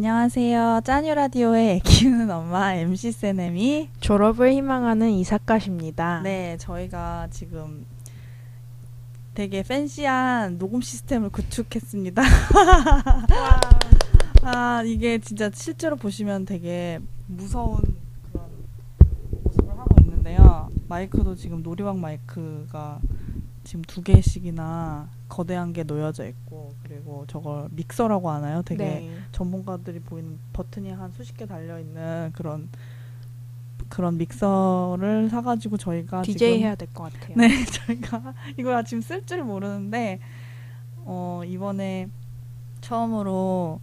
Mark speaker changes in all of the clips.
Speaker 1: 안녕하세요. 짜뉴 라디오의 애 키우는 엄마 MC 세넴이
Speaker 2: 졸업을 희망하는 이사카십니다.
Speaker 1: 네, 저희가 지금 되게 팬시한 녹음 시스템을 구축했습니다. 아, 이게 진짜 실제로 보시면 되게 무서운 그런 모습을 하고 있는데요. 마이크도 지금 놀이방 마이크가 지금 두 개씩이나 거대한 게 놓여져 있고 그리고 저걸 믹서라고 하나요? 되게
Speaker 2: 네.
Speaker 1: 전문가들이 보이는 버튼이 한 수십 개 달려 있는 그런 그런 믹서를 사가지고 저희가
Speaker 2: DJ
Speaker 1: 지금
Speaker 2: 해야 될 것 같아요.
Speaker 1: 네 저희가 이거 지금 쓸 줄 모르는데 어 이번에 처음으로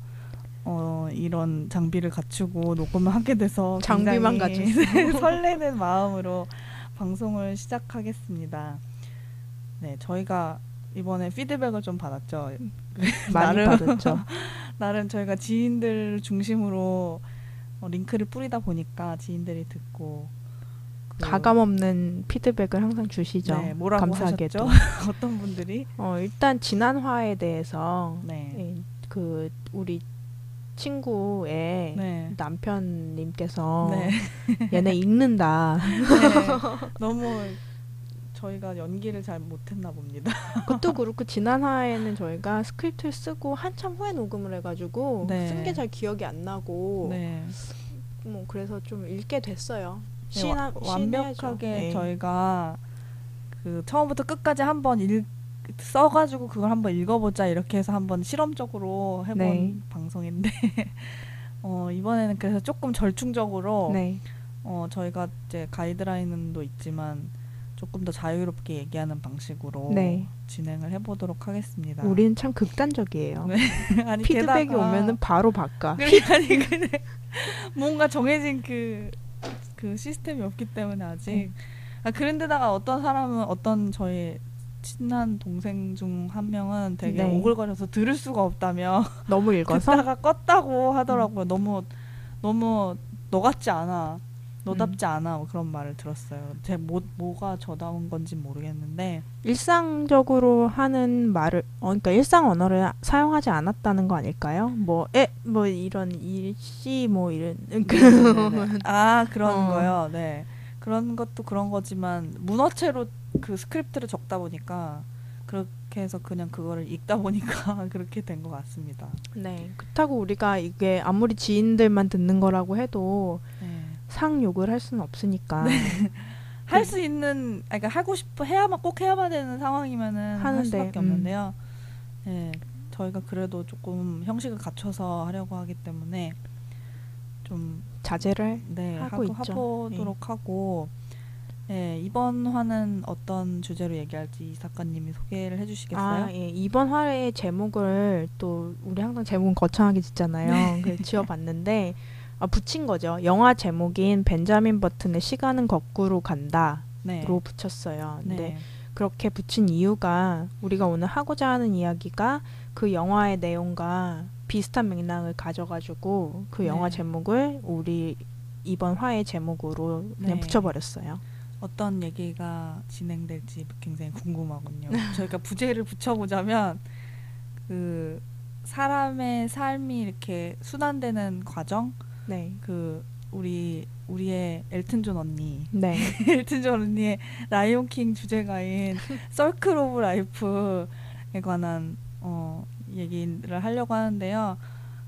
Speaker 1: 어 이런 장비를 갖추고 녹음을 하게 돼서
Speaker 2: 장비만
Speaker 1: 굉장히
Speaker 2: 가졌어요.
Speaker 1: 설레는 마음으로 방송을 시작하겠습니다. 네 저희가 이번에 피드백을 좀 받았죠.
Speaker 2: 많이
Speaker 1: 나름-
Speaker 2: 받았죠.
Speaker 1: 나름 저희가 지인들 중심으로 어, 링크를 뿌리다 보니까 지인들이 듣고 그-
Speaker 2: 가감 없는 피드백을 항상 주시죠.
Speaker 1: 네, 뭐라고
Speaker 2: 감사하게도.
Speaker 1: 하셨죠? 어떤 분들이?
Speaker 2: 어, 일단 지난 화에 대해서
Speaker 1: 네.
Speaker 2: 예, 그 우리 친구의
Speaker 1: 네.
Speaker 2: 남편님께서
Speaker 1: 네.
Speaker 2: 얘네 읽는다.
Speaker 1: 네. 너무 저희가 연기를 잘 못했나 봅니다.
Speaker 2: 그것도 그렇고 지난 화에는 저희가 스크립트를 쓰고 한참 후에 녹음을 해가지고
Speaker 1: 네.
Speaker 2: 쓴게 잘 기억이 안 나고
Speaker 1: 네.
Speaker 2: 뭐 그래서 좀 읽게 됐어요.
Speaker 1: 네, 와- 완벽하게.
Speaker 2: 네.
Speaker 1: 저희가 그 처음부터 끝까지 한번 읽 써가지고 그걸 한번 읽어보자 이렇게 해서 한번 실험적으로 해본
Speaker 2: 네.
Speaker 1: 방송인데 어, 이번에는 그래서 조금 절충적으로
Speaker 2: 네.
Speaker 1: 어, 저희가 이제 가이드라인도 있지만 조금 더 자유롭게 얘기하는 방식으로
Speaker 2: 네.
Speaker 1: 진행을 해보도록 하겠습니다.
Speaker 2: 우리는 참 극단적이에요.
Speaker 1: 네. 아니,
Speaker 2: 피드백이
Speaker 1: 게다가
Speaker 2: 오면은 바로 바꿔.
Speaker 1: 그래, 아니 근데 뭔가 정해진 그, 그 시스템이 없기 때문에 아직 아, 그런데다가 어떤 사람은 어떤 저희 친한 동생 중 한 명은 되게
Speaker 2: 네.
Speaker 1: 오글거려서 들을 수가 없다며
Speaker 2: 너무 읽어서
Speaker 1: 껐다고 하더라고요. 너무 너무 너 같지 않아. 너답지
Speaker 2: 음.
Speaker 1: 않아. 뭐 그런 말을 들었어요. 제 뭐, 뭐가 저다운 건지 모르겠는데
Speaker 2: 일상적으로 하는 말을 어, 그러니까 일상 언어를 사용하지 않았다는 거 아닐까요? 뭐에뭐 이런 일시 뭐 이런 그
Speaker 1: 네네네. 아 그런
Speaker 2: 어.
Speaker 1: 거요. 네 그런 것도 그런 거지만 문어체로 그 스크립트를 적다 보니까 그렇게 해서 그냥 그거를 읽다 보니까 그렇게 된 것 같습니다.
Speaker 2: 네 그렇다고 우리가 이게 아무리 지인들만 듣는 거라고 해도
Speaker 1: 네.
Speaker 2: 상 욕을 할 수는 없으니까
Speaker 1: 할수 있는, 아니, 그러니까 하고 싶어 해야만 꼭 해야만 되는 상황이면은 할
Speaker 2: 하는데,
Speaker 1: 수밖에
Speaker 2: 음.
Speaker 1: 없는데요. 네, 저희가 그래도 조금 형식을 갖춰서 하려고 하기 때문에 좀
Speaker 2: 자제를
Speaker 1: 네,
Speaker 2: 하고
Speaker 1: 하고
Speaker 2: 있죠.
Speaker 1: 해보도록 하고 네, 이번 화는 어떤 주제로 얘기할지 이 작가님이 소개를 해주시겠어요?
Speaker 2: 아, 예. 이번 화의 제목을 또 우리 항상 제목은 거창하게 짓잖아요. 그래서 지어봤는데 아, 붙인 거죠. 영화 제목인 벤자민 버튼의 시간은 거꾸로 간다로
Speaker 1: 네.
Speaker 2: 붙였어요. 근데
Speaker 1: 네.
Speaker 2: 그렇게 붙인 이유가 우리가 오늘 하고자 하는 이야기가 그 영화의 내용과 비슷한 맥락을 가져가지고 그 영화
Speaker 1: 네.
Speaker 2: 제목을 우리 이번 화의 제목으로 그냥
Speaker 1: 네.
Speaker 2: 붙여버렸어요.
Speaker 1: 어떤 얘기가 진행될지 굉장히 궁금하군요. 저희가 부제를 붙여보자면 그 사람의 삶이 이렇게 순환되는 과정,
Speaker 2: 네.
Speaker 1: 그 우리 우리의 엘튼 존 언니,
Speaker 2: 네.
Speaker 1: 엘튼 존 언니의 라이온 킹 주제가인 Circle of Life에 관한 어, 얘기를 하려고 하는데요.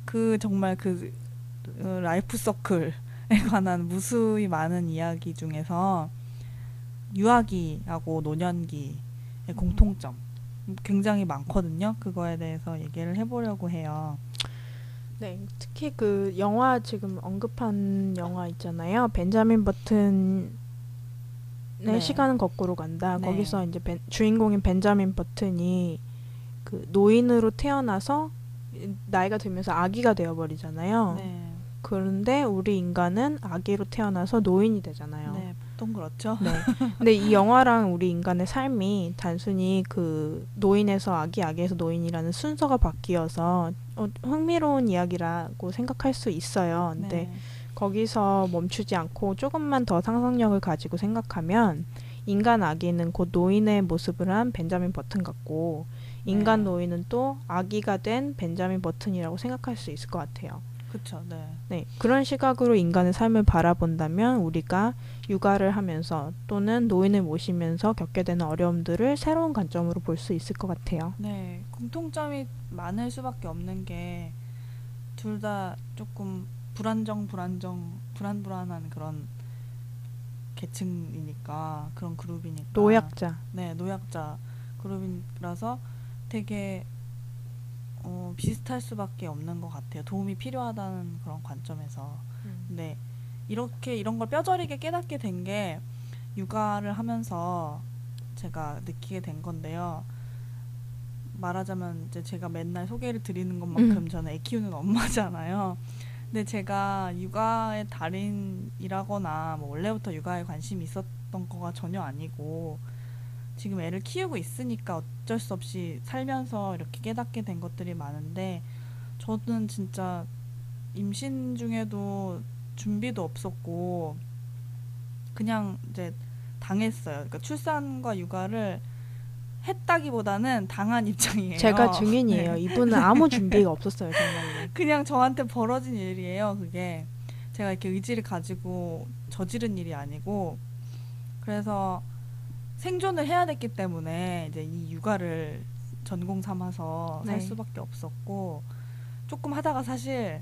Speaker 1: 그 정말 그 어, life circle에 관한 무수히 많은 이야기 중에서 유아기하고 노년기의 공통점 굉장히 많거든요. 그거에 대해서 얘기를 해보려고 해요.
Speaker 2: 네, 특히 그 영화 지금 언급한 영화 있잖아요. 벤자민 버튼의
Speaker 1: 네.
Speaker 2: 시간은 거꾸로 간다.
Speaker 1: 네.
Speaker 2: 거기서 이제 벤- 주인공인 벤자민 버튼이 그 노인으로 태어나서 나이가 들면서 아기가 되어버리잖아요.
Speaker 1: 네,
Speaker 2: 그런데 우리 인간은 아기로 태어나서 노인이 되잖아요.
Speaker 1: 네, 보통 그렇죠.
Speaker 2: 네. 근데 이 영화랑 우리 인간의 삶이 단순히 그 노인에서 아기, 아기에서 노인이라는 순서가 바뀌어서 어, 흥미로운 이야기라고 생각할 수 있어요. 근데
Speaker 1: 네.
Speaker 2: 거기서 멈추지 않고 조금만 더 상상력을 가지고 생각하면 인간 아기는 곧 노인의 모습을 한 벤자민 버튼 같고 인간
Speaker 1: 네.
Speaker 2: 노인은 또 아기가 된 벤자민 버튼이라고 생각할 수 있을 것 같아요.
Speaker 1: 그쵸, 네.
Speaker 2: 네, 그런 시각으로 인간의 삶을 바라본다면 우리가 육아를 하면서 또는 노인을 모시면서 겪게 되는 어려움들을 새로운 관점으로 볼 수 있을 것 같아요.
Speaker 1: 네, 공통점이 많을 수밖에 없는 게 둘 다 조금 불안정, 불안정, 불안불안한 그런 계층이니까 그런 그룹이니까
Speaker 2: 노약자.
Speaker 1: 네, 노약자 그룹이라서 되게 어, 비슷할 수밖에 없는 것 같아요. 도움이 필요하다는 그런 관점에서. 근데 이렇게 이런 걸 뼈저리게 깨닫게 된 게 육아를 하면서 제가 느끼게 된 건데요. 말하자면 이제 제가 맨날 소개를 드리는 것만큼
Speaker 2: 음.
Speaker 1: 저는 애 키우는 엄마잖아요. 근데 제가 육아의 달인이라거나 뭐 원래부터 육아에 관심이 있었던 거가 전혀 아니고 지금 애를 키우고 있으니까 어쩔 수 없이 살면서 이렇게 깨닫게 된 것들이 많은데 저는 진짜 임신 중에도 준비도 없었고 그냥 이제 당했어요. 그러니까 출산과 육아를 했다기보다는 당한 입장이에요.
Speaker 2: 제가 증인이에요.
Speaker 1: 네.
Speaker 2: 이분은 아무 준비가 없었어요, 정말로.
Speaker 1: 그냥 저한테 벌어진 일이에요. 그게 제가 이렇게 의지를 가지고 저지른 일이 아니고 그래서 생존을 해야 됐기 때문에 이제 이 육아를 전공 삼아서 살
Speaker 2: 네.
Speaker 1: 수밖에 없었고 조금 하다가 사실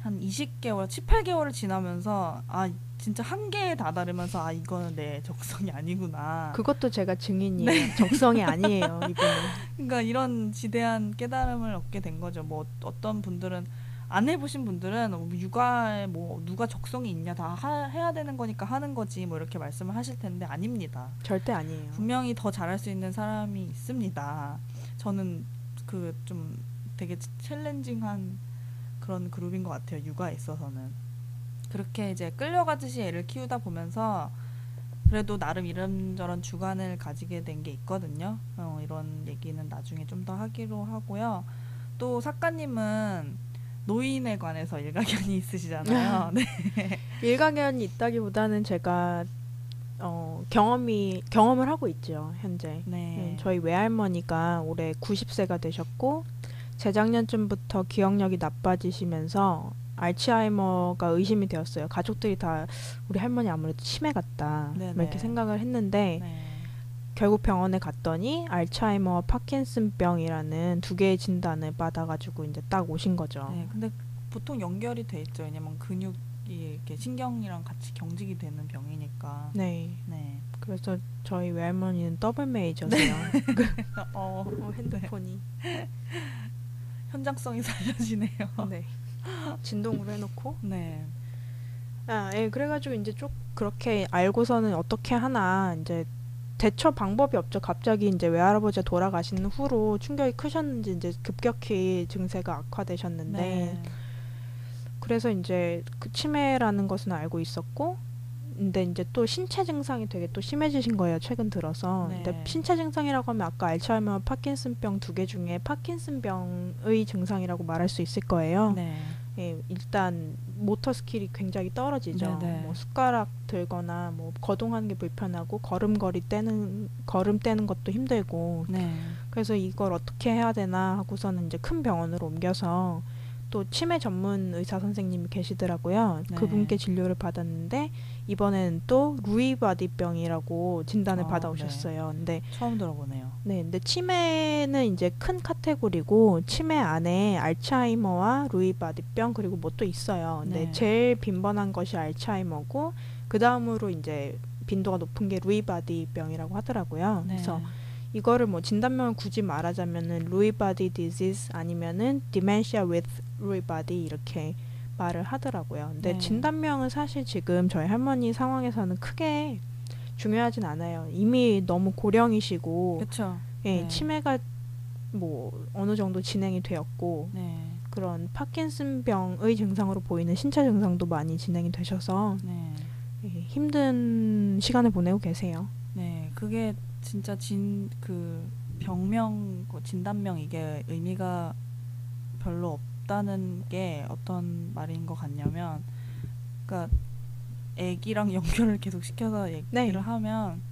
Speaker 1: 한 20개월, 7, 8개월을 지나면서 아 진짜 한계에 다다르면서 아 이거는 내 적성이 아니구나.
Speaker 2: 그것도 제가 증인이에요.
Speaker 1: 네.
Speaker 2: 적성이 아니에요, 이분은.
Speaker 1: 그러니까 이런 지대한 깨달음을 얻게 된 거죠. 뭐 어떤 분들은 안 해보신 분들은 뭐 육아에 뭐 누가 적성이 있냐 다 하- 해야 되는 거니까 하는 거지 뭐 이렇게 말씀을 하실 텐데 아닙니다.
Speaker 2: 절대 아니에요.
Speaker 1: 분명히 더 잘할 수 있는 사람이 있습니다. 저는 그 좀 되게 챌린징한 그런 그룹인 것 같아요. 육아에 있어서는 그렇게 이제 끌려가듯이 애를 키우다 보면서 그래도 나름 이런저런 주관을 가지게 된 게 있거든요. 어, 이런 얘기는 나중에 좀 더 하기로 하고요. 또 작가님은 노인에 관해서 일가견이 있으시잖아요. 네.
Speaker 2: 일가견이 있다기보다는 제가 어, 경험이 경험을 하고 있죠, 현재.
Speaker 1: 네.
Speaker 2: 음, 저희 외할머니가 올해 90세가 되셨고 재작년쯤부터 기억력이 나빠지시면서 알츠하이머가 의심이 되었어요. 가족들이 다 우리 할머니 아무래도 치매 같다
Speaker 1: 네네.
Speaker 2: 뭐 이렇게 생각을 했는데
Speaker 1: 네.
Speaker 2: 결국 병원에 갔더니 알츠하이머와 파킨슨병이라는 두 개의 진단을 받아가지고 이제 딱 오신 거죠.
Speaker 1: 네, 근데 보통 연결이 돼 있죠. 왜냐면 근육이 이렇게 신경이랑 같이 경직이 되는 병이니까.
Speaker 2: 네.
Speaker 1: 네.
Speaker 2: 그래서 저희 외할머니는 더블 메이저세요.
Speaker 1: 어,
Speaker 2: 어, 핸드폰이.
Speaker 1: 현장성이 살려지네요.
Speaker 2: 네. 진동으로 해놓고.
Speaker 1: 네.
Speaker 2: 아, 예, 그래가지고 이제 쭉 그렇게 알고서는 어떻게 하나 이제 대처 방법이 없죠. 갑자기 이제 외할아버지가 돌아가신 후로 충격이 크셨는지 이제 급격히 증세가 악화되셨는데
Speaker 1: 네.
Speaker 2: 그래서 이제 그 치매라는 것은 알고 있었고 근데 이제 또 신체 증상이 되게 또 심해지신 거예요 최근 들어서
Speaker 1: 네.
Speaker 2: 근데 신체 증상이라고 하면 아까 알츠하이머와 파킨슨병 두 개 중에 파킨슨병의 증상이라고 말할 수 있을 거예요
Speaker 1: 네.
Speaker 2: 예, 일단 motor skill이 굉장히 떨어지죠.
Speaker 1: 네네.
Speaker 2: 뭐 숟가락 들거나 뭐 거동하는 게 불편하고 걸음걸이 떼는 걸음 떼는 것도 힘들고
Speaker 1: 네.
Speaker 2: 그래서 이걸 어떻게 해야 되나 하고서는 이제 큰 병원으로 옮겨서 또 치매 전문 의사 선생님이 계시더라고요.
Speaker 1: 네.
Speaker 2: 그분께 진료를 받았는데 이번에는 또 루이바디병이라고 진단을
Speaker 1: 아,
Speaker 2: 받아오셨어요. 근데
Speaker 1: 처음 들어보네요.
Speaker 2: 네, 근데 치매는 이제 큰 카테고리고 치매 안에 알츠하이머와 루이바디병 그리고 뭐 또 있어요. 근데
Speaker 1: 네.
Speaker 2: 제일 빈번한 것이 알츠하이머고 그 다음으로 이제 빈도가 높은 게 루이바디병이라고 하더라고요.
Speaker 1: 네.
Speaker 2: 그래서 이거를 뭐 진단명을 굳이 말하자면은 Lewy body disease 아니면은 dementia with Lewy body 이렇게 말을 하더라고요. 근데
Speaker 1: 네.
Speaker 2: 진단명은 사실 지금 저희 할머니 상황에서는 크게 중요하진 않아요. 이미 너무 고령이시고
Speaker 1: 그렇죠.
Speaker 2: 예,
Speaker 1: 네.
Speaker 2: 치매가 뭐 어느 정도 진행이 되었고
Speaker 1: 네.
Speaker 2: 그런 파킨슨병의 증상으로 보이는 신체 증상도 많이 진행이 되셔서
Speaker 1: 네.
Speaker 2: 예, 힘든 시간을 보내고 계세요.
Speaker 1: 네. 그게 진짜 진 그 병명 그 진단명 이게 의미가 별로 없 다는 게 어떤 말인 것 같냐면 그러니까 애기랑 연결을 계속 시켜서 얘기를
Speaker 2: 네.
Speaker 1: 하면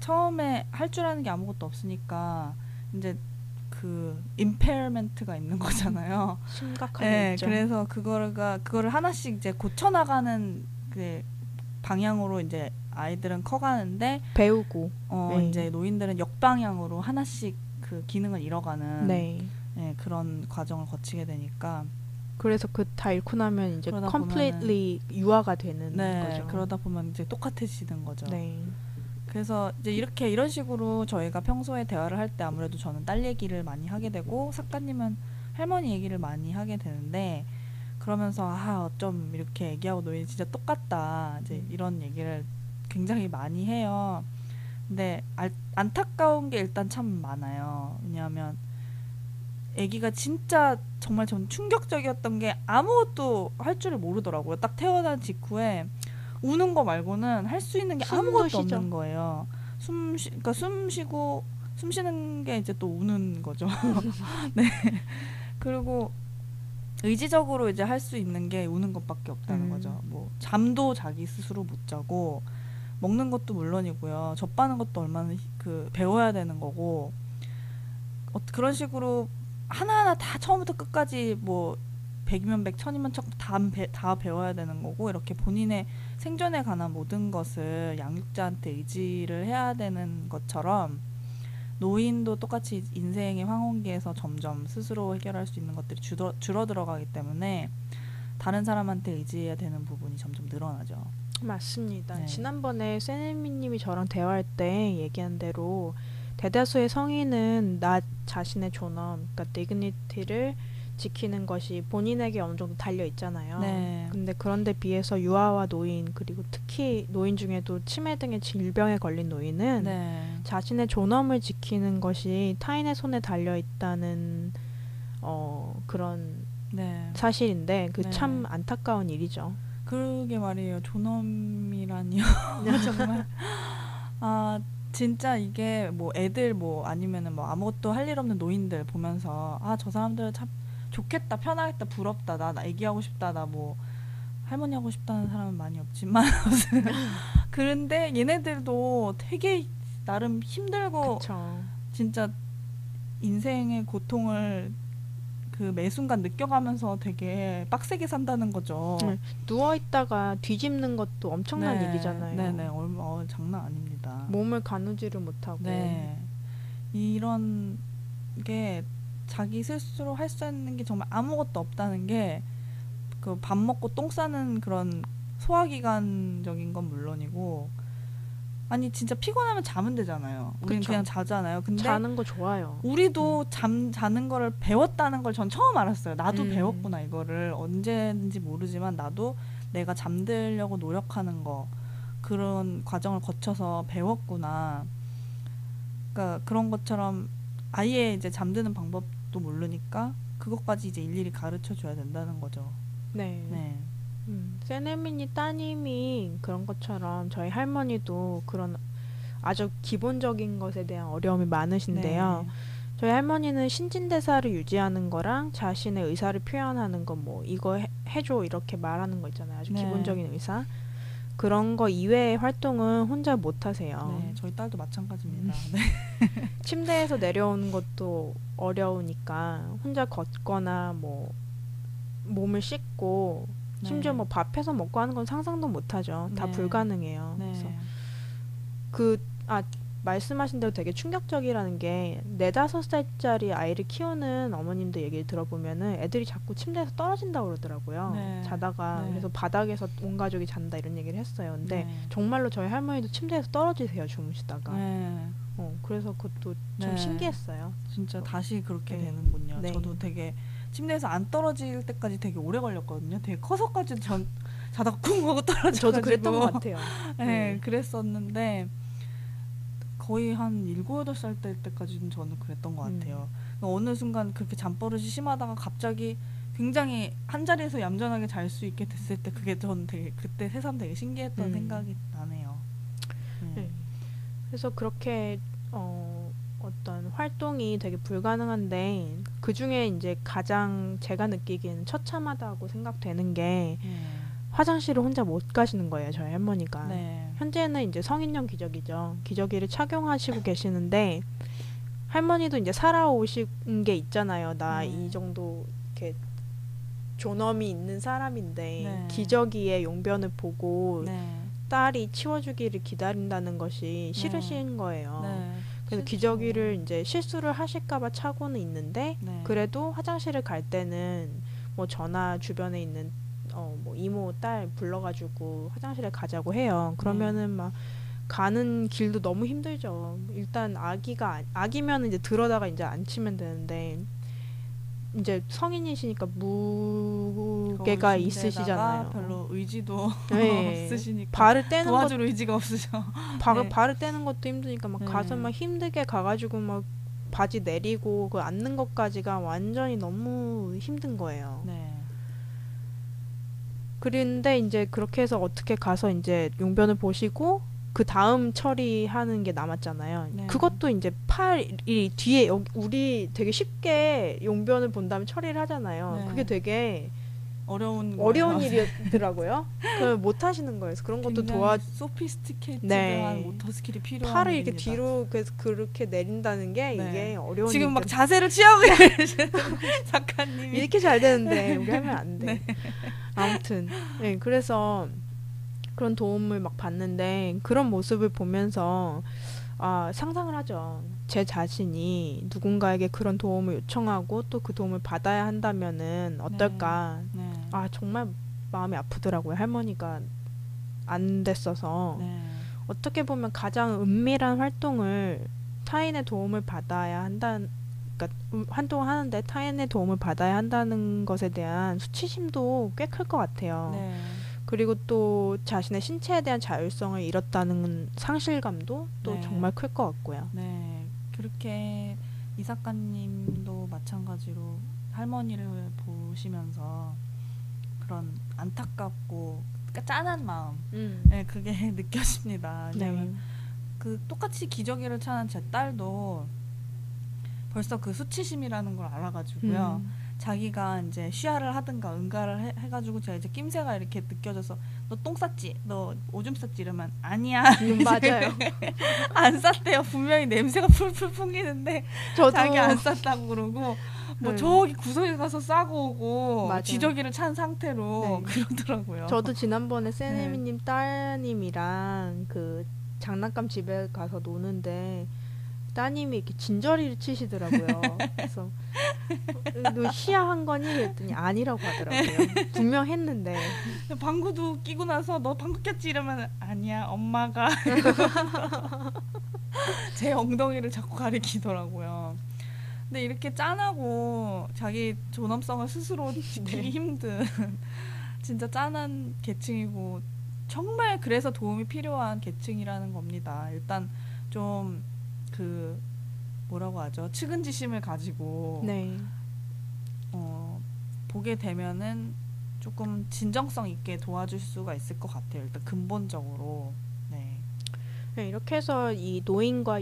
Speaker 1: 처음에 할 줄 아는 게 아무것도 없으니까 이제 그 임페어멘트가 있는 거잖아요.
Speaker 2: 심각한
Speaker 1: 네,
Speaker 2: 있죠.
Speaker 1: 그래서 그거가 그거를 하나씩 이제 고쳐 나가는 그 방향으로 이제 아이들은 커가는데
Speaker 2: 배우고
Speaker 1: 어
Speaker 2: 네.
Speaker 1: 이제 노인들은 역방향으로 하나씩 그 기능을 잃어가는
Speaker 2: 네.
Speaker 1: 네, 그런 과정을 거치게 되니까
Speaker 2: 그래서 그 다 잃고 나면 이제
Speaker 1: 그러다
Speaker 2: completely 유화가 되는
Speaker 1: 네
Speaker 2: 거죠.
Speaker 1: 그러다 보면 이제 똑같아지는 거죠.
Speaker 2: 네.
Speaker 1: 그래서 이제 이렇게 이런 식으로 저희가 평소에 대화를 할 때 아무래도 저는 딸 얘기를 많이 하게 되고 작가님은 할머니 얘기를 많이 하게 되는데 그러면서 아 어쩜 이렇게 애기하고 노인이 진짜 똑같다 이제
Speaker 2: 음.
Speaker 1: 이런 얘기를 굉장히 많이 해요. 근데 알, 안타까운 게 일단 참 많아요. 왜냐하면 아기가 진짜 정말 전 충격적이었던 게 아무것도 할 줄을 모르더라고요. 딱 태어난 직후에 우는 거 말고는 할 수 있는 게 아무것도
Speaker 2: 쉬죠.
Speaker 1: 없는 거예요. 숨 쉬, 그러니까 숨 쉬고 숨 쉬는 게 이제 또 우는 거죠. 네. 그리고 의지적으로 이제 할 수 있는 게 우는 것밖에 없다는
Speaker 2: 음.
Speaker 1: 거죠. 뭐 잠도 자기 스스로 못 자고 먹는 것도 물론이고요. 젖바는 것도 얼마나 히- 그 배워야 되는 거고 어, 그런 식으로 하나하나 다 처음부터 끝까지 뭐 백이면 백, 천이면 천, 다, 배, 다 배워야 되는 거고 이렇게 본인의 생존에 관한 모든 것을 양육자한테 의지를 해야 되는 것처럼 노인도 똑같이 인생의 황혼기에서 점점 스스로 해결할 수 있는 것들이 줄어, 줄어들어가기 때문에 다른 사람한테 의지해야 되는 부분이 점점 늘어나죠.
Speaker 2: 맞습니다.
Speaker 1: 네.
Speaker 2: 지난번에 세네미님이 저랑 대화할 때 얘기한 대로 대다수의 성인은 나 자신의 존엄, 그러니까 dignity를 지키는 것이 본인에게 어느 정도 달려 있잖아요.
Speaker 1: 네.
Speaker 2: 근데 그런데 비해서 유아와 노인 그리고 특히 노인 중에도 치매 등의 질병에 걸린 노인은
Speaker 1: 네.
Speaker 2: 자신의 존엄을 지키는 것이 타인의 손에 달려 있다는 어 그런
Speaker 1: 네.
Speaker 2: 사실인데 그
Speaker 1: 네.
Speaker 2: 참 안타까운 일이죠.
Speaker 1: 그러게 말이에요. 존엄이라니요. 정말. 아, 진짜 이게 뭐 애들 뭐 아니면은 뭐 아무것도 할 일 없는 노인들 보면서 아, 저 사람들 참 좋겠다, 편하겠다, 부럽다, 나, 나 애기 하고 싶다, 나 뭐 할머니 하고 싶다는 사람은 많이 없지만 그런데 얘네들도 되게 나름 힘들고
Speaker 2: 그렇죠.
Speaker 1: 진짜 인생의 고통을 그매 순간 느껴가면서 되게 빡세게 산다는 거죠.
Speaker 2: 네. 누워 있다가 뒤집는 것도 엄청난
Speaker 1: 네,
Speaker 2: 일이잖아요.
Speaker 1: 네네, 얼마 어, 장난 아닙니다.
Speaker 2: 몸을 가누지를 못하고.
Speaker 1: 네, 이런 게 자기 스스로 할 수 있는 게 정말 아무것도 없다는 게 그 밥 먹고 똥 싸는 그런 소화기관적인 건 물론이고 아니 진짜 피곤하면 자면 되잖아요. 우리는. 그냥 자잖아요. 근데
Speaker 2: 자는 거 좋아요.
Speaker 1: 우리도 잠 자는 거를 배웠다는 걸 전 처음 알았어요. 나도
Speaker 2: 음.
Speaker 1: 배웠구나 이거를 언제인지 모르지만 나도 내가 잠들려고 노력하는 거 그런 과정을 거쳐서 배웠구나. 그러니까 그런 것처럼 아예 이제 잠드는 방법도 모르니까 그것까지 이제 일일이 가르쳐 줘야 된다는 거죠.
Speaker 2: 네.
Speaker 1: 네.
Speaker 2: 음, 세네미니 따님이 그런 것처럼 저희 할머니도 그런 아주 기본적인 것에 대한 어려움이 많으신데요.
Speaker 1: 네.
Speaker 2: 저희 할머니는 신진대사를 유지하는 거랑 자신의 의사를 표현하는 거뭐 이거 해, 해줘 이렇게 말하는 거 있잖아요. 아주
Speaker 1: 네.
Speaker 2: 기본적인 의사. 그런 거 이외의 활동은 혼자 못 하세요.
Speaker 1: 네, 저희 딸도 마찬가지입니다.
Speaker 2: 음.
Speaker 1: 네.
Speaker 2: 침대에서 내려오는 것도 어려우니까 혼자 걷거나 뭐 몸을 씻고 심지어
Speaker 1: 네.
Speaker 2: 뭐 밥해서 먹고 하는 건 상상도 못 하죠. 다
Speaker 1: 네.
Speaker 2: 불가능해요. 그래서
Speaker 1: 네.
Speaker 2: 그, 아, 말씀하신 대로 되게 충격적이라는 게, 네다섯 살짜리 아이를 키우는 어머님들 얘기를 들어보면은 애들이 자꾸 침대에서 떨어진다고 그러더라고요.
Speaker 1: 네.
Speaker 2: 자다가.
Speaker 1: 네.
Speaker 2: 그래서 바닥에서 온 가족이 잔다 이런 얘기를 했어요. 근데
Speaker 1: 네.
Speaker 2: 정말로 저희 할머니도 침대에서 떨어지세요, 주무시다가.
Speaker 1: 네.
Speaker 2: 어, 그래서 그것도 좀
Speaker 1: 네.
Speaker 2: 신기했어요.
Speaker 1: 진짜 다시 그렇게
Speaker 2: 네.
Speaker 1: 되는군요.
Speaker 2: 네.
Speaker 1: 저도 되게 침대에서 안 떨어질 때까지 되게 오래 걸렸거든요. 되게 커서까지 전 자다가 쿵 하고 떨어져가지고.
Speaker 2: 저도 그랬던 것 같아요.
Speaker 1: 네,
Speaker 2: 네.
Speaker 1: 그랬었는데 거의 한 일곱 여덟 살 때 때까지는 저는 그랬던 것
Speaker 2: 음.
Speaker 1: 같아요. 그러니까 어느 순간 그렇게 잠버릇이 심하다가 갑자기 굉장히 한 자리에서 얌전하게 잘 수 있게 됐을 때 그게 저는 되게 그때 새삼 되게 신기했던
Speaker 2: 음.
Speaker 1: 생각이 나네요. 네.
Speaker 2: 네. 그래서 그렇게 어, 어떤 활동이 되게 불가능한데 그 중에 이제 가장 제가 느끼기에는 처참하다고 생각되는 게
Speaker 1: 네.
Speaker 2: 화장실을 혼자 못 가시는 거예요 저희 할머니가
Speaker 1: 네.
Speaker 2: 현재는 이제 성인용 기저귀죠 기저귀를 착용하시고 계시는데 할머니도 이제 살아오신 게 있잖아요. 나
Speaker 1: 네.
Speaker 2: 이 정도 이렇게 존엄이 있는 사람인데
Speaker 1: 네.
Speaker 2: 기저귀의 용변을 보고
Speaker 1: 네.
Speaker 2: 딸이 치워주기를 기다린다는 것이 싫으신 거예요.
Speaker 1: 네.
Speaker 2: 그래서. 기저귀를 이제 실수를 하실까봐 차고는 있는데
Speaker 1: 네.
Speaker 2: 그래도 화장실을 갈 때는 뭐 전화 주변에 있는 어 뭐 이모 딸 불러가지고 화장실에 가자고 해요. 그러면은 막 가는 길도 너무 힘들죠. 일단 아기가 안- 아기면 이제 들어다가 이제 앉히면 되는데 이제 성인이시니까 무게가 있으시잖아요.
Speaker 1: 별로 의지도
Speaker 2: 네.
Speaker 1: 없으시니까
Speaker 2: 발을 떼는 것
Speaker 1: 도와줄 의지가 없으셔.
Speaker 2: 발을,
Speaker 1: 네.
Speaker 2: 발을 떼는 것도 힘드니까 막
Speaker 1: 네.
Speaker 2: 가서 막 힘들게 가가지고 막 바지 내리고 그 앉는 것까지가 완전히 너무 힘든 거예요.
Speaker 1: 네.
Speaker 2: 그런데 이제 그렇게 해서 어떻게 가서 이제 용변을 보시고 그 다음 처리하는 게 남았잖아요.
Speaker 1: 네.
Speaker 2: 그것도 이제 팔이 뒤에 여기 우리 되게 쉽게 용변을 본 다음에 처리를 하잖아요.
Speaker 1: 네.
Speaker 2: 그게 되게
Speaker 1: 어려운
Speaker 2: 어려운
Speaker 1: 거예요.
Speaker 2: 일이더라고요. 그걸 못 하시는 거예요. 그런 것도 도와
Speaker 1: sophisticated한
Speaker 2: 네.
Speaker 1: motor skill이 필요한
Speaker 2: 팔을 이렇게
Speaker 1: 일입니다.
Speaker 2: 뒤로 그래서 그렇게 내린다는 게
Speaker 1: 네.
Speaker 2: 이게 어려운
Speaker 1: 지금 막. 자세를 취하고 계시는 작가님이
Speaker 2: 이렇게 잘 되는데 우리 하면 안 돼.
Speaker 1: 네.
Speaker 2: 아무튼 네 그래서 그런 도움을 막 받는데 그런 모습을 보면서 아 상상을 하죠. 제 자신이 누군가에게 그런 도움을 요청하고 또 그 도움을 받아야 한다면은 어떨까.
Speaker 1: 네.
Speaker 2: 아 정말 마음이 아프더라고요. 할머니가 안 됐어서
Speaker 1: 네.
Speaker 2: 어떻게 보면 가장 은밀한 활동을 타인의 도움을 받아야 한다는 그러니까 음, 활동하는데 타인의 도움을 받아야 한다는 것에 대한 수치심도 꽤 클 것 같아요.
Speaker 1: 네.
Speaker 2: 그리고 또 자신의 신체에 대한 자율성을 잃었다는 상실감도 또
Speaker 1: 네.
Speaker 2: 정말 클 것 같고요.
Speaker 1: 네. 그렇게 이 작가님도 마찬가지로 할머니를 보시면서 그런 안타깝고 그러니까 짠한 마음, 네, 그게 느껴집니다.
Speaker 2: 네.
Speaker 1: 그 똑같이 기저귀를 차는 제 딸도 벌써 그 수치심이라는 걸 알아가지고요.
Speaker 2: 음.
Speaker 1: 자기가 이제 쉬야를 하든가 응가를 해, 해가지고 제가 이제 낌새가 이렇게 느껴져서 너 똥 쌌지? 너 오줌 쌌지? 이러면 아니야
Speaker 2: 음, 맞아요.
Speaker 1: 안 쌌대요 분명히 냄새가 풀풀 풍기는데
Speaker 2: 저도
Speaker 1: 자기 안 쌌다고 그러고 뭐
Speaker 2: 네.
Speaker 1: 저기 구석에 가서 싸고 오고
Speaker 2: 맞아요.
Speaker 1: 기저귀를 찬 상태로
Speaker 2: 네.
Speaker 1: 그러더라고요
Speaker 2: 저도 지난번에
Speaker 1: 네.
Speaker 2: 세네미님 따님이랑 그 장난감 집에 가서 노는데 따님이 이렇게 진저리를 치시더라고요. 그래서 너 희야한 거니? 그랬더니 아니라고 하더라고요. 분명 했는데
Speaker 1: 방구도 끼고 나서 너 방구 꼈지? 이러면 아니야 엄마가 제 엉덩이를 자꾸 가리키더라고요. 근데 이렇게 짠하고 자기 존엄성을 스스로 지키기
Speaker 2: 네.
Speaker 1: 힘든 진짜 짠한 계층이고 정말 그래서 도움이 필요한 계층이라는 겁니다. 일단 좀 그 뭐라고 하죠? 측은지심을 가지고
Speaker 2: 네.
Speaker 1: 어, 보게 되면은 조금 진정성 있게 도와줄 수가 있을 것 같아요. 일단 근본적으로. 네.
Speaker 2: 네, 이렇게 해서 이 노인과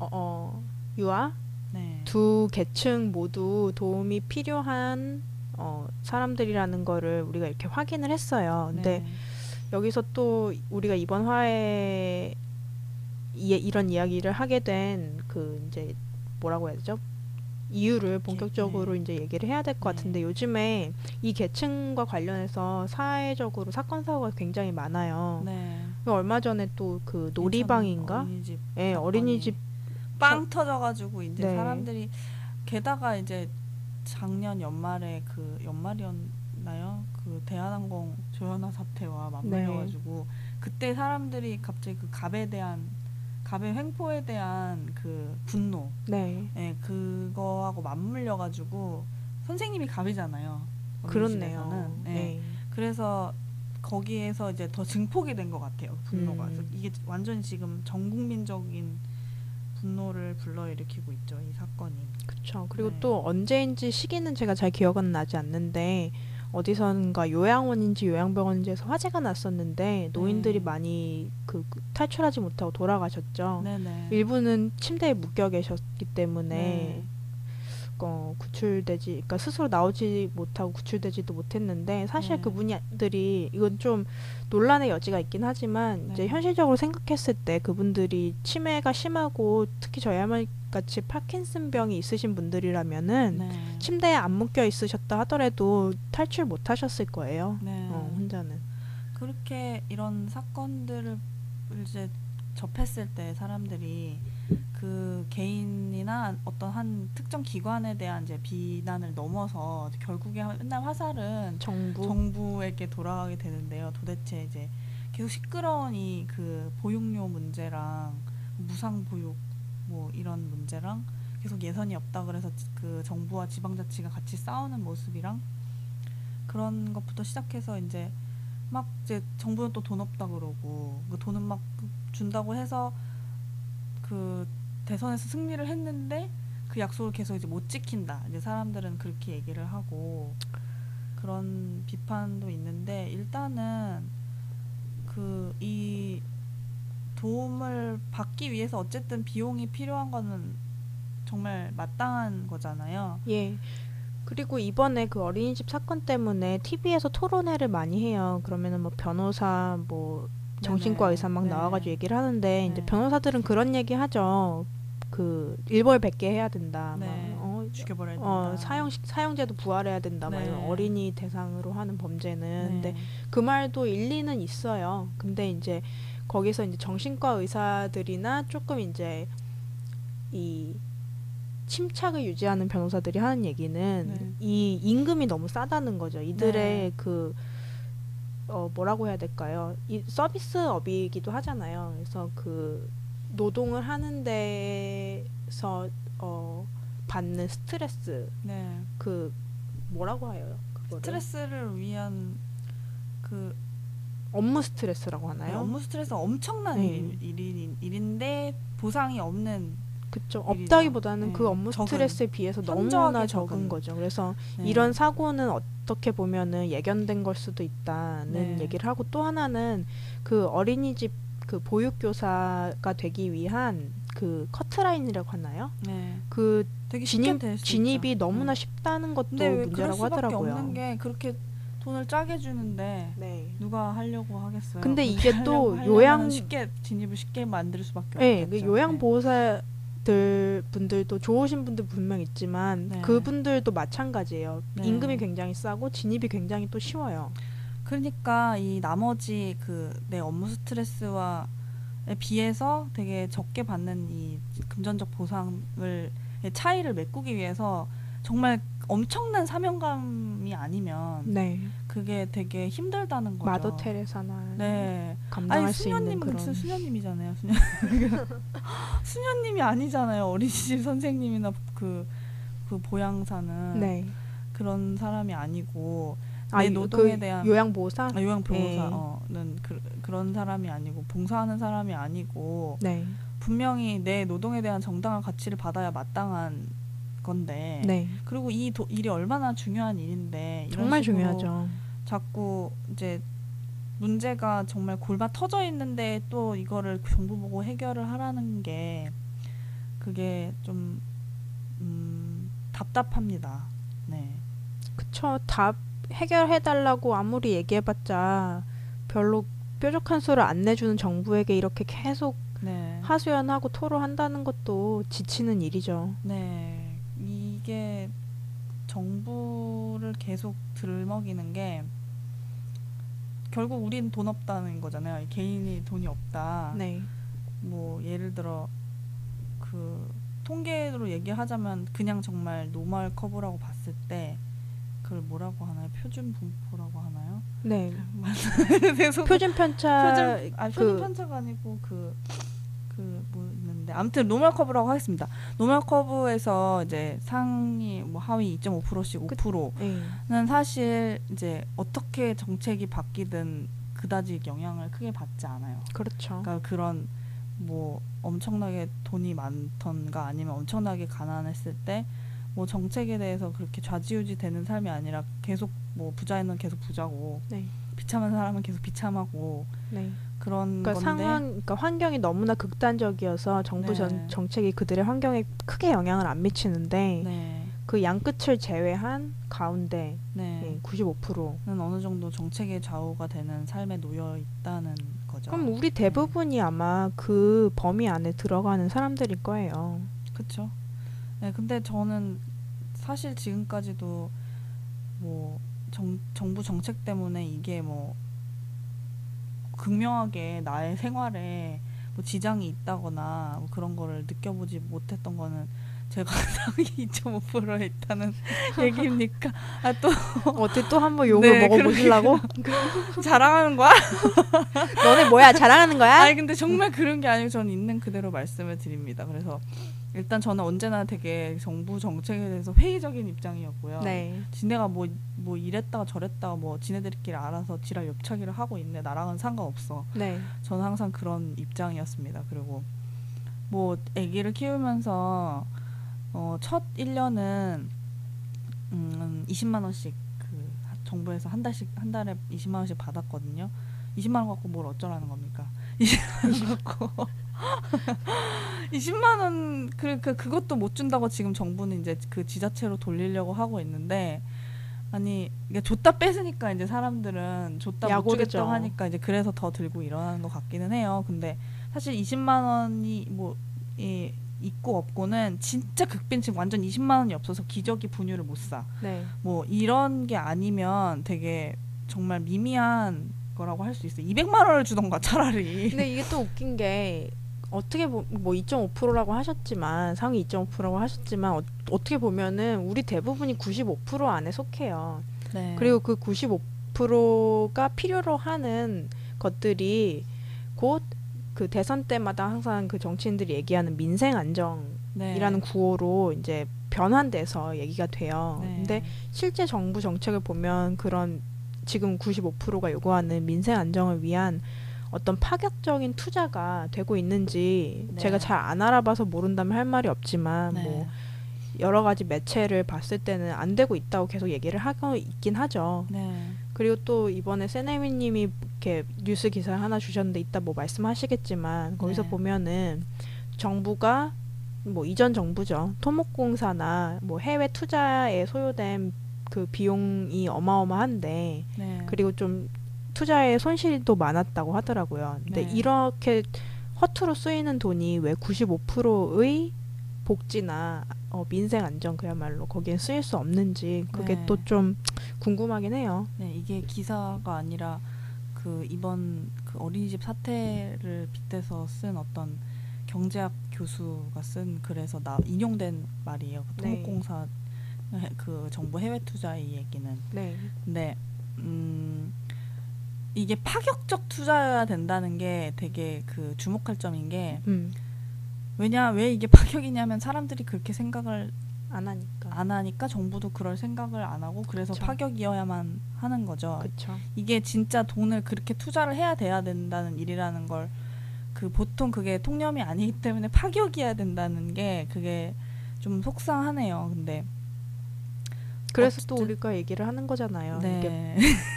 Speaker 2: 어, 어, 유아
Speaker 1: 네.
Speaker 2: 두 계층 모두 도움이 필요한 어, 사람들이라는 거를 우리가 이렇게 확인을 했어요. 근데
Speaker 1: 네.
Speaker 2: 여기서 또 우리가 이번 화에 이, 이런 이야기를 하게 된 그 이제 뭐라고 해야 되죠? 이유를 본격적으로
Speaker 1: 네.
Speaker 2: 이제 얘기를 해야 될것
Speaker 1: 네.
Speaker 2: 같은데 요즘에 이 계층과 관련해서 사회적으로 사건 사고가 굉장히 많아요.
Speaker 1: 네.
Speaker 2: 얼마 전에 또 그 놀이방인가?
Speaker 1: 어린이집.
Speaker 2: 예, 어린이집
Speaker 1: 빵 터져가지고 이제
Speaker 2: 네.
Speaker 1: 사람들이 게다가 이제 작년 연말에 그 연말이었나요? 그 대한항공 조현아 사태와 맞물려가지고 그때 사람들이 갑자기 그 갑에 대한 갑의 횡포에 대한 그 분노,
Speaker 2: 네.
Speaker 1: 예, 그거하고 맞물려 가지고 선생님이 갑이잖아요.
Speaker 2: 그렇네요.
Speaker 1: 예.
Speaker 2: 네.
Speaker 1: 그래서 거기에서 이제 더 증폭이 된 것 같아요. 분노가.
Speaker 2: 음.
Speaker 1: 이게 완전히 지금 전 국민적인 분노를 불러일으키고 있죠. 이 사건이.
Speaker 2: 그쵸. 그리고
Speaker 1: 네.
Speaker 2: 또 언제인지 시기는 제가 잘 기억은 나지 않는데 어디선가 요양원인지 요양병원인지에서 화재가 났었는데 노인들이
Speaker 1: 네.
Speaker 2: 많이 그, 그 탈출하지 못하고 돌아가셨죠.
Speaker 1: 네네.
Speaker 2: 일부는 침대에 묶여 계셨기 때문에
Speaker 1: 네.
Speaker 2: 어, 구출되지, 그러니까 스스로 나오지 못하고 구출되지도 못했는데 사실
Speaker 1: 네.
Speaker 2: 그분들이 이건 좀 논란의 여지가 있긴 하지만 이제
Speaker 1: 네.
Speaker 2: 현실적으로 생각했을 때 그분들이 치매가 심하고 특히 저희 할머니 같이 파킨슨병이 있으신 분들이라면은
Speaker 1: 네.
Speaker 2: 침대에 안 묶여 있으셨다 하더라도 탈출 못 하셨을 거예요.
Speaker 1: 네.
Speaker 2: 어, 혼자는.
Speaker 1: 그렇게 이런 사건들을 이제 접했을 때 사람들이 그 개인이나 어떤 한 특정 기관에 대한 이제 비난을 넘어서 결국에 맨날 화살은
Speaker 2: 정부.
Speaker 1: 정부에게 돌아가게 되는데요. 도대체 이제 계속 시끄러운 이 그 보육료 문제랑 무상 보육 뭐 이런 문제랑 계속 예산이 없다 그래서 지- 그 정부와 지방자치가 같이 싸우는 모습이랑 그런 것부터 시작해서 이제 막 이제 정부는 또 돈 없다 그러고 그 돈은 막 준다고 해서 그 대선에서 승리를 했는데 그 약속을 계속 이제 못 지킨다. 이제 사람들은 그렇게 얘기를 하고 그런 비판도 있는데 일단은 그 이 도움을 받기 위해서 어쨌든 비용이 필요한 거는 정말 마땅한 거잖아요.
Speaker 2: 예. 그리고 이번에 그 어린이집 사건 때문에 TV에서 토론회를 많이 해요. 그러면은 뭐 변호사, 뭐 정신과. 의사 막
Speaker 1: 네.
Speaker 2: 나와가지고 얘기를 하는데 이제
Speaker 1: 네.
Speaker 2: 변호사들은 그런 얘기 하죠. 그 일벌백계 해야 된다.
Speaker 1: 네.
Speaker 2: 막 어,
Speaker 1: 죽여버려야 된다.
Speaker 2: 어, 사형 사형제도 부활해야 된다. 막
Speaker 1: 네.
Speaker 2: 이런 어린이 대상으로 하는 범죄는
Speaker 1: 네.
Speaker 2: 근데 그 말도 일리는 있어요. 근데 이제 거기서 이제 정신과 의사들이나 조금 이제 이 침착을 유지하는 변호사들이 하는 얘기는
Speaker 1: 네.
Speaker 2: 이 임금이 너무 싸다는 거죠. 이들의
Speaker 1: 네.
Speaker 2: 그 어, 뭐라고 해야 될까요? 이 서비스업이기도 하잖아요. 그래서 그 노동을 하는 데서 어, 받는 스트레스
Speaker 1: 네.
Speaker 2: 그 뭐라고 해요? 그거를
Speaker 1: 스트레스를 위한 그
Speaker 2: 업무 스트레스라고
Speaker 1: 네,
Speaker 2: 하나요?
Speaker 1: 업무 스트레스가 엄청난
Speaker 2: 네.
Speaker 1: 일, 일인, 일인데 보상이 없는
Speaker 2: 그쵸. 없다기보다는
Speaker 1: 네.
Speaker 2: 그 업무
Speaker 1: 적은.
Speaker 2: 스트레스에 비해서 너무나 적은
Speaker 1: 적은.
Speaker 2: 거죠. 그래서
Speaker 1: 네.
Speaker 2: 이런 사고는 어떻게 보면은 예견된 걸 수도 있다는
Speaker 1: 네.
Speaker 2: 얘기를 하고 또 하나는 그 어린이집 그 보육교사가 되기 위한 그 커트라인이라고 하나요?
Speaker 1: 네.
Speaker 2: 그 진입 진입이
Speaker 1: 있죠.
Speaker 2: 너무나
Speaker 1: 네.
Speaker 2: 쉽다는 것도 문제라고 하더라고요.
Speaker 1: 없는 게 그렇게 돈을 짜게 주는데
Speaker 2: 네.
Speaker 1: 누가 하려고 하겠어요.
Speaker 2: 근데 이게 또 요양-
Speaker 1: 쉽게 진입을 쉽게 만들 수밖에
Speaker 2: 네,
Speaker 1: 없겠죠.
Speaker 2: 그 요양 보호사 들 분들도 좋으신 분들 분명 있지만
Speaker 1: 네.
Speaker 2: 그분들도 마찬가지예요.
Speaker 1: 네.
Speaker 2: 임금이 굉장히 싸고 진입이 굉장히 또 쉬워요.
Speaker 1: 그러니까 이 나머지 그 내 업무 스트레스와 에 비해서 되게 적게 받는 이 금전적 보상을 차이를 메꾸기 위해서 정말 엄청난 사명감이 아니면
Speaker 2: 네.
Speaker 1: 그게 되게 힘들다는 거죠.
Speaker 2: 마더 테레사나
Speaker 1: 네.
Speaker 2: 감당할
Speaker 1: 아니
Speaker 2: 수 있는
Speaker 1: 수녀님은
Speaker 2: 그런
Speaker 1: 진짜 수녀님이잖아요. 수녀. 수녀님이 아니잖아요. 어린이집 선생님이나 그, 그 보양사는
Speaker 2: 네.
Speaker 1: 그런 사람이 아니고
Speaker 2: 아,
Speaker 1: 내 노동에
Speaker 2: 그
Speaker 1: 대한
Speaker 2: 요양 보호사?
Speaker 1: 아, 요양
Speaker 2: 네.
Speaker 1: 그, 그런 사람이 아니고 봉사하는 사람이 아니고
Speaker 2: 네.
Speaker 1: 분명히 내 노동에 대한 정당한 가치를 받아야 마땅한 건데
Speaker 2: 네.
Speaker 1: 그리고 이 도, 일이 얼마나 중요한 일인데
Speaker 2: 정말 중요하죠.
Speaker 1: 자꾸 이제 문제가 정말 골반 터져 있는데 또 이거를 정부 보고 해결을 하라는 게 그게 좀 음, 답답합니다. 네.
Speaker 2: 그쵸. 답 해결해 달라고 아무리 얘기해 봤자 별로 뾰족한 수를 안 내주는 정부에게 이렇게 계속
Speaker 1: 네.
Speaker 2: 하소연하고 토로한다는 것도 지치는 일이죠.
Speaker 1: 네. 이게 정부를 계속 들먹이는 게 결국 우린 돈 없다는 거잖아요. 개인이 돈이 없다.
Speaker 2: 네.
Speaker 1: 뭐 예를 들어 그 통계로 얘기하자면 그냥 정말 normal curve라고 봤을 때 그걸 뭐라고 하나요? 표준 분포라고 하나요?
Speaker 2: 네. 표준 편차
Speaker 1: 표준 아
Speaker 2: 그-
Speaker 1: 표준 편차가 아니고 그 그 뭐 아무튼 normal curve라고 하겠습니다. normal curve에서 이제 상위 뭐 하위 2.5%씩 5%는
Speaker 2: 네.
Speaker 1: 사실 이제 어떻게 정책이 바뀌든 그다지 영향을 크게 받지 않아요.
Speaker 2: 그렇죠.
Speaker 1: 그러니까 그런 뭐 엄청나게 돈이 많던가 아니면 엄청나게 가난했을 때 뭐 정책에 대해서 그렇게 좌지우지 되는 삶이 아니라 계속 뭐 부자는 계속 부자고
Speaker 2: 네.
Speaker 1: 비참한 사람은 계속 비참하고
Speaker 2: 네.
Speaker 1: 그런
Speaker 2: 그러니까
Speaker 1: 건데
Speaker 2: 상황, 그러니까 환경이 너무나 극단적이어서 정부
Speaker 1: 네.
Speaker 2: 전, 정책이 그들의 환경에 크게 영향을 안 미치는데
Speaker 1: 네.
Speaker 2: 그 양끝을 제외한 가운데
Speaker 1: 네.
Speaker 2: 예, 95%.
Speaker 1: 는 어느 정도 정책의 좌우가 되는 삶에 놓여 있다는 거죠.
Speaker 2: 그럼 우리 대부분이 아마 그 범위 안에 들어가는 사람들일 거예요.
Speaker 1: 그렇죠. 네, 근데 저는 사실 지금까지도 뭐 정, 정부 정책 때문에 이게 뭐 극명하게 나의 생활에 뭐 지장이 있다거나 뭐 그런 거를 느껴보지 못했던 거는 제가 상위 2.5%에 있다는 얘기입니까? 아, 또
Speaker 2: 어떻게 또 한번 욕을
Speaker 1: 네,
Speaker 2: 먹어보시려고?
Speaker 1: 자랑하는 거야?
Speaker 2: 너네 뭐야 자랑하는 거야?
Speaker 1: 아니 근데 정말 그런 게 아니고 저는 있는 그대로 말씀을 드립니다. 그래서 일단 저는 언제나 되게 정부 정책에 대해서 회의적인 입장이었고요.
Speaker 2: 네.
Speaker 1: 지네가 뭐, 뭐 이랬다가 저랬다가 뭐 지네들끼리 알아서 지랄 옆차기를 하고 있네. 나랑은 상관없어.
Speaker 2: 네.
Speaker 1: 저는 항상 그런 입장이었습니다. 그리고 뭐 아기를 키우면서 어, 첫 1년은 음, 20만 원씩 그 정부에서 한 달씩 한 달에 20만 원씩 받았거든요. 20만 원 갖고 뭘 어쩌라는 겁니까? 20만 원 갖고 20만 원 그, 그 그것도 못 준다고 지금 정부는 이제 그 지자체로 돌리려고 하고 있는데 아니 이게 줬다 뺏으니까 이제 사람들은 줬다 못
Speaker 2: 약오르죠.
Speaker 1: 주겠다고 하니까 이제 그래서 더 들고 일어나는 것 같기는 해요. 근데 사실 20만 원이 뭐 이, 있고 없고는 진짜 극빈층 완전 20만 원이 없어서 기저귀 분유를 못 사.
Speaker 2: 네.
Speaker 1: 뭐 이런 게 아니면 되게 정말 미미한 거라고 할 수 있어요. 200만 원을 주던가 차라리.
Speaker 2: 근데 이게 또 웃긴 게 어떻게 보, 뭐 2.5%라고 하셨지만 상위 2.5%라고 하셨지만 어, 어떻게 보면은 우리 대부분이 95% 안에 속해요.
Speaker 1: 네.
Speaker 2: 그리고 그 95%가 필요로 하는 것들이 곧 그 대선 때마다 항상 그 정치인들이 얘기하는 민생 안정이라는
Speaker 1: 네.
Speaker 2: 구호로 이제 변환돼서 얘기가 돼요.
Speaker 1: 네.
Speaker 2: 근데 실제 정부 정책을 보면 그런 지금 95%가 요구하는 민생 안정을 위한 어떤 파격적인 투자가 되고 있는지
Speaker 1: 네.
Speaker 2: 제가 잘 안 알아봐서 모른다면 할 말이 없지만
Speaker 1: 네.
Speaker 2: 뭐 여러 가지 매체를 봤을 때는 안 되고 있다고 계속 얘기를 하고 있긴 하죠.
Speaker 1: 네.
Speaker 2: 그리고 또 이번에 세네미님이 이렇게 뉴스 기사 하나 주셨는데 이따 뭐 말씀하시겠지만 거기서
Speaker 1: 네.
Speaker 2: 보면은 정부가 뭐 이전 정부죠 토목공사나 뭐 해외 투자에 소요된 그 비용이 어마어마한데
Speaker 1: 네.
Speaker 2: 그리고 좀 투자에 손실도 많았다고 하더라고요. 근데
Speaker 1: 네.
Speaker 2: 이렇게 허투루 쓰이는 돈이 왜 95%의 복지나 어, 민생 안정 그야말로 거기에 쓰일 수 없는지 그게
Speaker 1: 네.
Speaker 2: 또좀 궁금하긴 해요.
Speaker 1: 네, 이게 기사가 아니라 그 이번 그 어린이집 사태를 빗대서 쓴 어떤 경제학 교수가 쓴 글에서 나 인용된 말이에요. 그
Speaker 2: 네.
Speaker 1: 토목공사 해- 그 정부 해외 투자 이 얘기는.
Speaker 2: 네.
Speaker 1: 근데 음 이게 파격적 투자여야 된다는 게 되게 그 주목할 점인 게
Speaker 2: 음.
Speaker 1: 왜냐 왜 이게 파격이냐면 사람들이 그렇게 생각을
Speaker 2: 안 하니까.
Speaker 1: 안 하니까 정부도 그럴 생각을 안 하고 그래서
Speaker 2: 그쵸.
Speaker 1: 파격이어야만 하는 거죠.
Speaker 2: 그렇죠.
Speaker 1: 이게 진짜 돈을 그렇게 투자를 해야 돼야 된다는 일이라는 걸 그 보통 그게 통념이 아니기 때문에 파격이어야 된다는 게 그게 좀 속상하네요. 근데
Speaker 2: 그래서 또
Speaker 1: 어쨌든-
Speaker 2: 우리가 얘기를 하는 거잖아요.
Speaker 1: 네.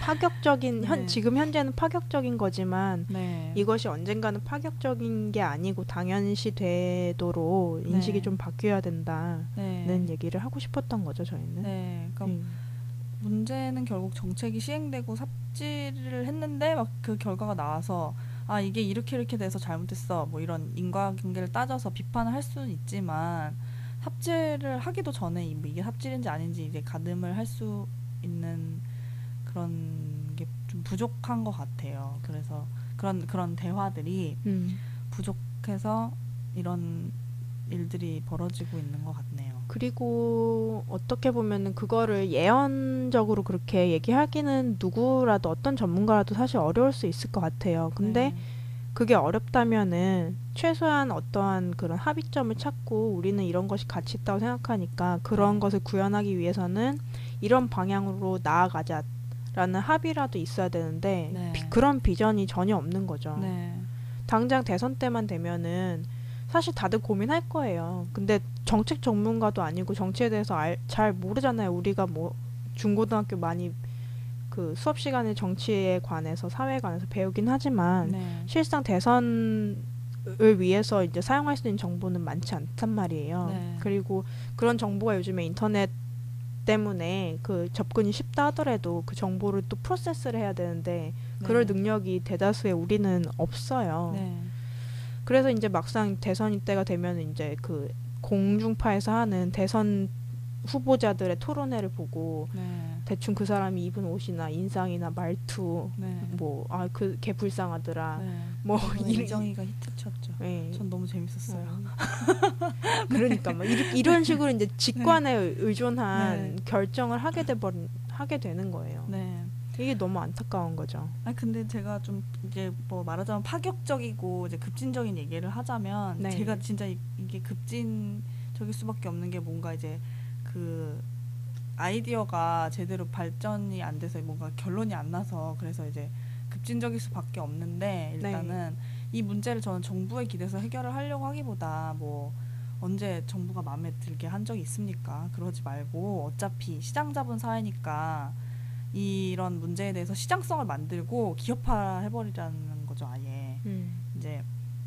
Speaker 2: 파격적인 현
Speaker 1: 네.
Speaker 2: 지금 현재는 파격적인 거지만
Speaker 1: 네.
Speaker 2: 이것이 언젠가는 파격적인 게 아니고 당연시 되도록 인식이
Speaker 1: 네.
Speaker 2: 좀 바뀌어야 된다는
Speaker 1: 네.
Speaker 2: 얘기를 하고 싶었던 거죠 저희는.
Speaker 1: 네. 그러니까
Speaker 2: 음.
Speaker 1: 문제는 결국 정책이 시행되고 삽질을 했는데 막 그 결과가 나와서 아 이게 이렇게 이렇게 돼서 잘못했어 뭐 이런 인과관계를 따져서 비판을 할 수는 있지만 삽질을 하기도 전에 이- 뭐 이게 삽질인지 아닌지 이제 가늠을 할 수 있는 그런 게 좀 부족한 것 같아요. 그래서 그런 그런 대화들이
Speaker 2: 음.
Speaker 1: 부족해서 이런 일들이 벌어지고 있는 것 같네요.
Speaker 2: 그리고 어떻게 보면은 그거를 예언적으로 그렇게 얘기하기는 누구라도 어떤 전문가라도 사실 어려울 수 있을 것 같아요. 근데
Speaker 1: 네.
Speaker 2: 그게 어렵다면은 최소한 어떠한 그런 합의점을 찾고 우리는 이런 것이 가치 있다고 생각하니까 그런
Speaker 1: 네.
Speaker 2: 것을 구현하기 위해서는 이런 방향으로 나아가자 라는 합의라도 있어야 되는데
Speaker 1: 네.
Speaker 2: 비- 그런 비전이 전혀 없는 거죠.
Speaker 1: 네.
Speaker 2: 당장 대선 때만 되면은 사실 다들 고민할 거예요. 근데 정책 전문가도 아니고 정치에 대해서 알, 잘 모르잖아요. 우리가 뭐 중고등학교 많이 그 수업 시간에 정치에 관해서 사회에 관해서 배우긴 하지만
Speaker 1: 네.
Speaker 2: 실상 대선 을 위해서 이제 사용할 수 있는 정보는 많지 않단 말이에요.
Speaker 1: 네.
Speaker 2: 그리고 그런 정보가 요즘에 인터넷 때문에 그 접근이 쉽다 하더라도 그 정보를 또 프로세스를 해야 되는데 그럴
Speaker 1: 네.
Speaker 2: 능력이 대다수의 우리는 없어요.
Speaker 1: 네.
Speaker 2: 그래서 이제 막상 대선 때가 되면 이제 그 공중파에서 하는 대선 후보자들의 토론회를 보고
Speaker 1: 네.
Speaker 2: 대충 그 사람이 입은 옷이나 인상이나 말투
Speaker 1: 네.
Speaker 2: 뭐아그걔 불쌍하더라.
Speaker 1: 네.
Speaker 2: 뭐 이런-
Speaker 1: 이정희가 히트쳤죠.
Speaker 2: 예.
Speaker 1: 전 너무 재밌었어요.
Speaker 2: 어. 그러니까 막 이런, 이런 식으로 이제 직관에 의존한
Speaker 1: 네.
Speaker 2: 결정을 하게 돼 버린 하게 되는 거예요.
Speaker 1: 네.
Speaker 2: 이게 너무 안타까운 거죠.
Speaker 1: 아 근데 제가 좀 이제 뭐 말하자면 파격적이고 이제 급진적인 얘기를 하자면
Speaker 2: 네.
Speaker 1: 제가 진짜 이, 이게 급진적일 수밖에 없는 게 뭔가 이제 그 아이디어가 제대로 발전이 안 돼서 뭔가 결론이 안 나서 그래서 이제 급진적일 수밖에 없는데 일단은 이 문제를 저는 정부에 기대서 해결을 하려고 하기보다 뭐 언제 정부가 마음에 들게 한 적이 있습니까? 그러지 말고 어차피 시장 잡은 사회니까 이런 문제에 대해서 시장성을 만들고 기업화 해버리자는 거죠 아예
Speaker 2: 음.
Speaker 1: 이제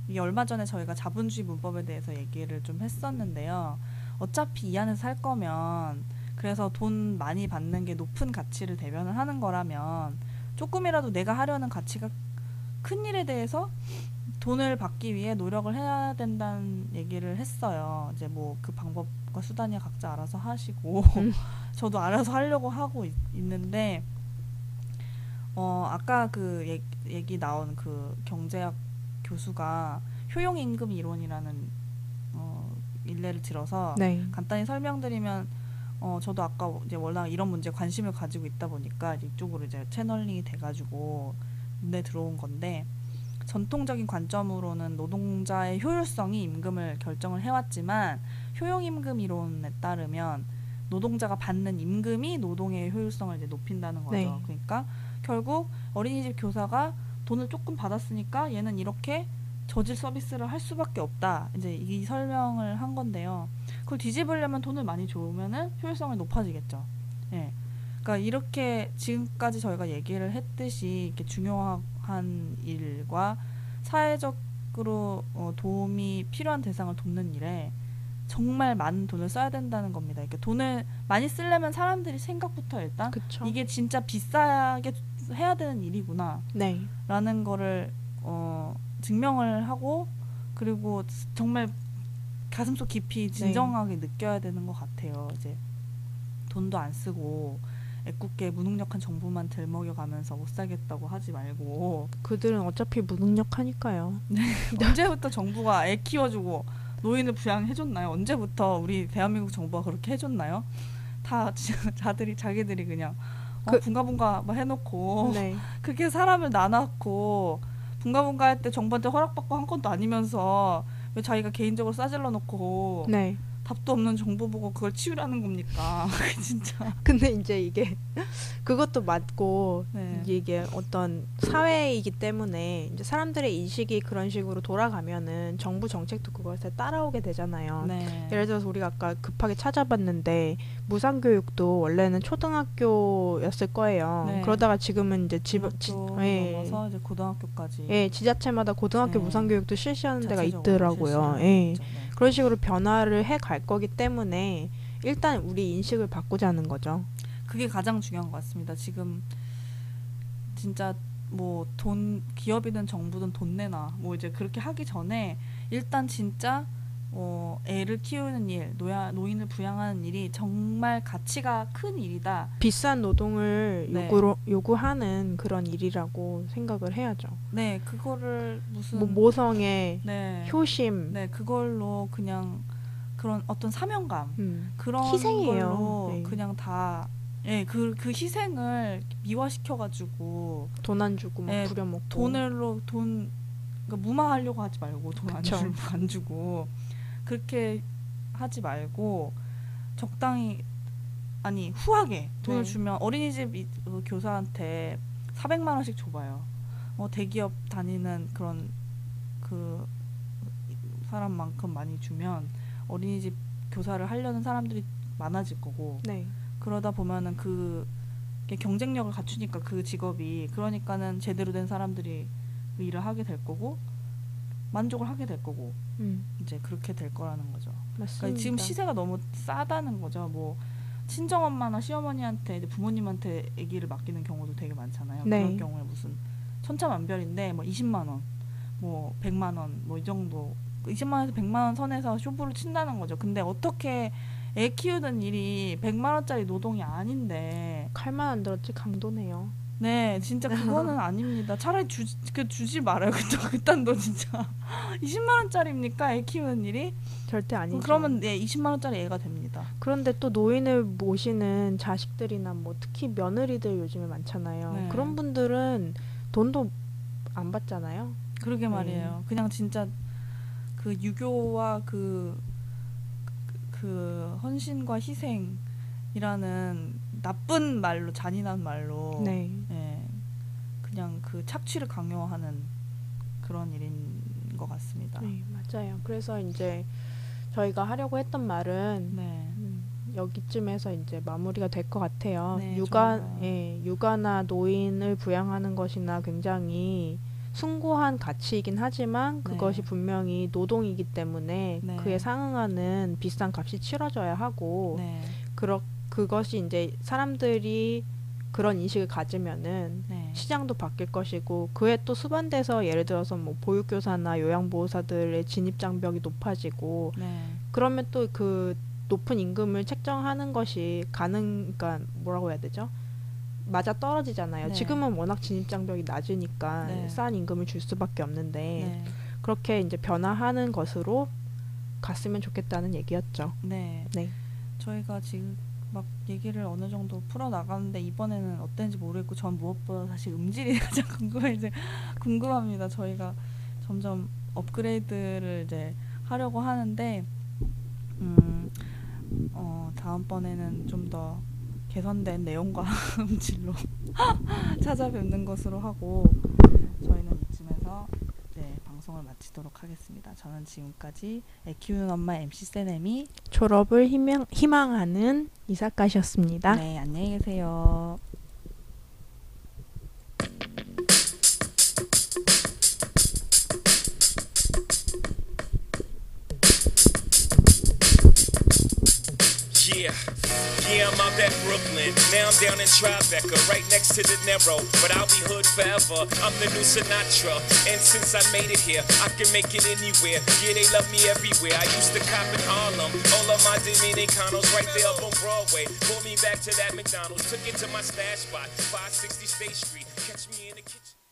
Speaker 1: 이게 얼마 전에 저희가 자본주의 문법에 대해서 얘기를 좀 했었는데요 어차피 이 안에서 살 거면 그래서 돈 많이 받는 게 높은 가치를 대변을 하는 거라면 조금이라도 내가 하려는 가치가 큰 일에 대해서 돈을 받기 위해 노력을 해야 된다는 얘기를 했어요. 이제 뭐 그 방법과 수단이 각자 알아서 하시고
Speaker 2: 음.
Speaker 1: 저도 알아서 하려고 하고 있, 는데 어 아까 그 얘기, 얘기 나온 그 경제학 교수가 효용 임금 이론이라는 어 일례를 들어서
Speaker 2: 네.
Speaker 1: 간단히 설명드리면 어 저도 아까 이제 워낙 이런 문제에 관심을 가지고 있다 보니까 이제 이쪽으로 이제 채널링이 돼가지고 눈에 들어온 건데 전통적인 관점으로는 노동자의 효율성이 임금을 결정을 해왔지만 효용 임금 이론에 따르면 노동자가 받는 임금이 노동의 효율성을 이제 높인다는 거죠.
Speaker 2: 네.
Speaker 1: 그러니까 결국 어린이집 교사가 돈을 조금 받았으니까 얘는 이렇게 저질 서비스를 할 수밖에 없다. 이제 이 설명을 한 건데요. 그걸 뒤집으려면 돈을 많이 줘면은 효율성이 높아지겠죠. 예. 그러니까 이렇게 지금까지 저희가 얘기를 했듯이 이렇게 중요한 일과 사회적으로 어, 도움이 필요한 대상을 돕는 일에 정말 많은 돈을 써야 된다는 겁니다. 이렇게 돈을 많이 쓰려면 사람들이 생각부터 일단
Speaker 2: 그쵸.
Speaker 1: 이게 진짜 비싸게 해야 되는 일이구나.
Speaker 2: 네.
Speaker 1: 라는 거를 어, 증명을 하고 그리고 정말 가슴속 깊이 진정하게 느껴야 되는 것 같아요. 이제 돈도 안 쓰고 애꿎게 무능력한 정부만 들먹여가면서 못 살겠다고 하지 말고
Speaker 2: 그들은 어차피 무능력하니까요.
Speaker 1: 언제부터 정부가 애 키워주고 노인을 부양해줬나요? 언제부터 우리 대한민국 정부가 그렇게 해줬나요? 다 지- 자들이 자기들이 그냥 어,
Speaker 2: 그-
Speaker 1: 분가분가 막 해놓고
Speaker 2: 네.
Speaker 1: 그렇게 사람을 나눠놓고 분가분가 할 때 정부한테 허락받고 한 건도 아니면서 왜 자기가 개인적으로 싸질러 놓고
Speaker 2: 네.
Speaker 1: 답도 없는 정보 보고 그걸 치우라는 겁니까? 진짜.
Speaker 2: 근데 이제 이게 그것도 맞고
Speaker 1: 네.
Speaker 2: 이게 어떤 사회이기 때문에 이제 사람들의 인식이 그런 식으로 돌아가면은 정부 정책도 그것에 따라오게 되잖아요.
Speaker 1: 네.
Speaker 2: 예를 들어서 우리가 아까 급하게 찾아봤는데 무상 교육도 원래는 초등학교였을 거예요.
Speaker 1: 네.
Speaker 2: 그러다가 지금은 이제 집, 지, 예,
Speaker 1: 넘어서 이제 고등학교까지.
Speaker 2: 예, 지자체마다 고등학교
Speaker 1: 네.
Speaker 2: 무상 교육도 실시하는 데가 있더라고요.
Speaker 1: 실시하는
Speaker 2: 예.
Speaker 1: 거죠. 네.
Speaker 2: 그런 식으로 변화를 해 갈 거기 때문에 일단 우리 인식을 바꾸자는 거죠.
Speaker 1: 그게 가장 중요한 것 같습니다. 지금 진짜 뭐 돈 기업이든 정부든 돈 내놔 뭐 이제 그렇게 하기 전에 일단 진짜 어 애를 키우는 일, 노야, 노인을 부양하는 일이 정말 가치가 큰 일이다.
Speaker 2: 비싼 노동을
Speaker 1: 네.
Speaker 2: 요구로, 요구하는 그런 일이라고 생각을 해야죠.
Speaker 1: 네, 그거를 무슨
Speaker 2: 뭐 모성애,
Speaker 1: 네,
Speaker 2: 효심,
Speaker 1: 네 그걸로 그냥 그런 어떤 사명감
Speaker 2: 음,
Speaker 1: 그런
Speaker 2: 희생이에요.
Speaker 1: 걸로
Speaker 2: 네.
Speaker 1: 그냥 다 예, 그, 그 희생을 미화시켜가지고
Speaker 2: 돈 안 주고 막
Speaker 1: 네,
Speaker 2: 부려먹고
Speaker 1: 돈으로 돈 그러니까 무마하려고 하지 말고 돈안
Speaker 2: 그쵸.
Speaker 1: 주고 안 주고 그렇게 하지 말고 적당히 아니 후하게 돈을
Speaker 2: 네.
Speaker 1: 주면 어린이집 이- 그 교사한테 400만 원씩 줘봐요. 어 대기업 다니는 그런 그 사람만큼 많이 주면 어린이집 교사를 하려는 사람들이 많아질 거고
Speaker 2: 네.
Speaker 1: 그러다 보면은 그 경쟁력을 갖추니까 그 직업이 그러니까는 제대로 된 사람들이 그 일을 하게 될 거고 만족을 하게 될 거고
Speaker 2: 음,
Speaker 1: 이제 그렇게 될 거라는 거죠. 그러니까 지금 시세가 너무 싸다는 거죠. 뭐 친정 엄마나 시어머니한테 부모님한테 아기를 맡기는 경우도 되게 많잖아요.
Speaker 2: 네.
Speaker 1: 그런 경우에 무슨 천차만별인데 뭐 20만 원, 뭐 100만 원, 뭐 이 정도 20만 원에서 100만 원 선에서 쇼부를 친다는 거죠. 근데 어떻게 애 키우는 일이 100만 원짜리 노동이 아닌데
Speaker 2: 칼만 안 들었지 강도네요.
Speaker 1: 네, 진짜 그거는 아닙니다. 차라리 주, 그 주지 말아요. 그쵸? 그딴 돈 진짜 20만 원짜리입니까? 애 키우는 일이?
Speaker 2: 절대 아니죠.
Speaker 1: 그러면 예, 20만 원짜리 애가 됩니다.
Speaker 2: 그런데 또 노인을 모시는 자식들이나 뭐 특히 며느리들 요즘에 많잖아요.
Speaker 1: 네.
Speaker 2: 그런 분들은 돈도 안 받잖아요.
Speaker 1: 그러게
Speaker 2: 네.
Speaker 1: 말이에요. 그냥 진짜 그 유교와 그, 그, 그 헌신과 희생이라는 나쁜 말로 잔인한 말로
Speaker 2: 네.
Speaker 1: 예, 그냥 그 착취를 강요하는 그런 일인 것 같습니다.
Speaker 2: 네, 맞아요. 그래서 이제 저희가 하려고 했던 말은
Speaker 1: 네.
Speaker 2: 음, 여기쯤에서 이제 마무리가 될 것 같아요.
Speaker 1: 네,
Speaker 2: 육아, 예, 육아나 노인을 부양하는 것이나 굉장히 숭고한 가치이긴 하지만 그것이
Speaker 1: 네.
Speaker 2: 분명히 노동이기 때문에
Speaker 1: 네.
Speaker 2: 그에 상응하는 비싼 값이 치러져야 하고
Speaker 1: 네.
Speaker 2: 그러, 그것이 이제 사람들이 그런 인식을 가지면은
Speaker 1: 네.
Speaker 2: 시장도 바뀔 것이고 그에 또 수반돼서 예를 들어서 뭐 보육교사나 요양보호사들의 진입 장벽이 높아지고
Speaker 1: 네.
Speaker 2: 그러면 또 그 높은 임금을 책정하는 것이 가능 그러니까 뭐라고 해야 되죠? 맞아 떨어지잖아요.
Speaker 1: 네.
Speaker 2: 지금은 워낙 진입 장벽이 낮으니까
Speaker 1: 네.
Speaker 2: 싼 임금을 줄 수밖에 없는데
Speaker 1: 네.
Speaker 2: 그렇게 이제 변화하는 것으로 갔으면 좋겠다는 얘기였죠.
Speaker 1: 네.
Speaker 2: 네.
Speaker 1: 저희가 지금 막 얘기를 어느 정도 풀어 나가는데 이번에는 어땠는지 모르겠고 전 무엇보다 사실 음질이 가장 궁금해 궁금합니다. 저희가 점점 업그레이드를 이제 하려고 하는데 음, 어, 다음번에는 좀 더 개선된 내용과 음질로 찾아뵙는 것으로 하고 저희는 이쯤에서 네, 방송을 마치도록 하겠습니다. 저는 지금까지 애 키우는 엄마 MC 세네미
Speaker 2: 졸업을 희망, 희망하는 이사카시였습니다.
Speaker 1: 네, 안녕히 계세요.
Speaker 3: Yeah, yeah, I'm out at Brooklyn. Now I'm down in Tribeca, right next to the Niro. But I'll be hood forever. I'm the new Sinatra. And since I made it here, I can make it anywhere. Yeah, they love me everywhere. I used to cop in Harlem. All of my Dominicanos right there up on Broadway. Pulled me back to that McDonald's. Took it to my stash spot, 560 State Street. Catch me in the kitchen.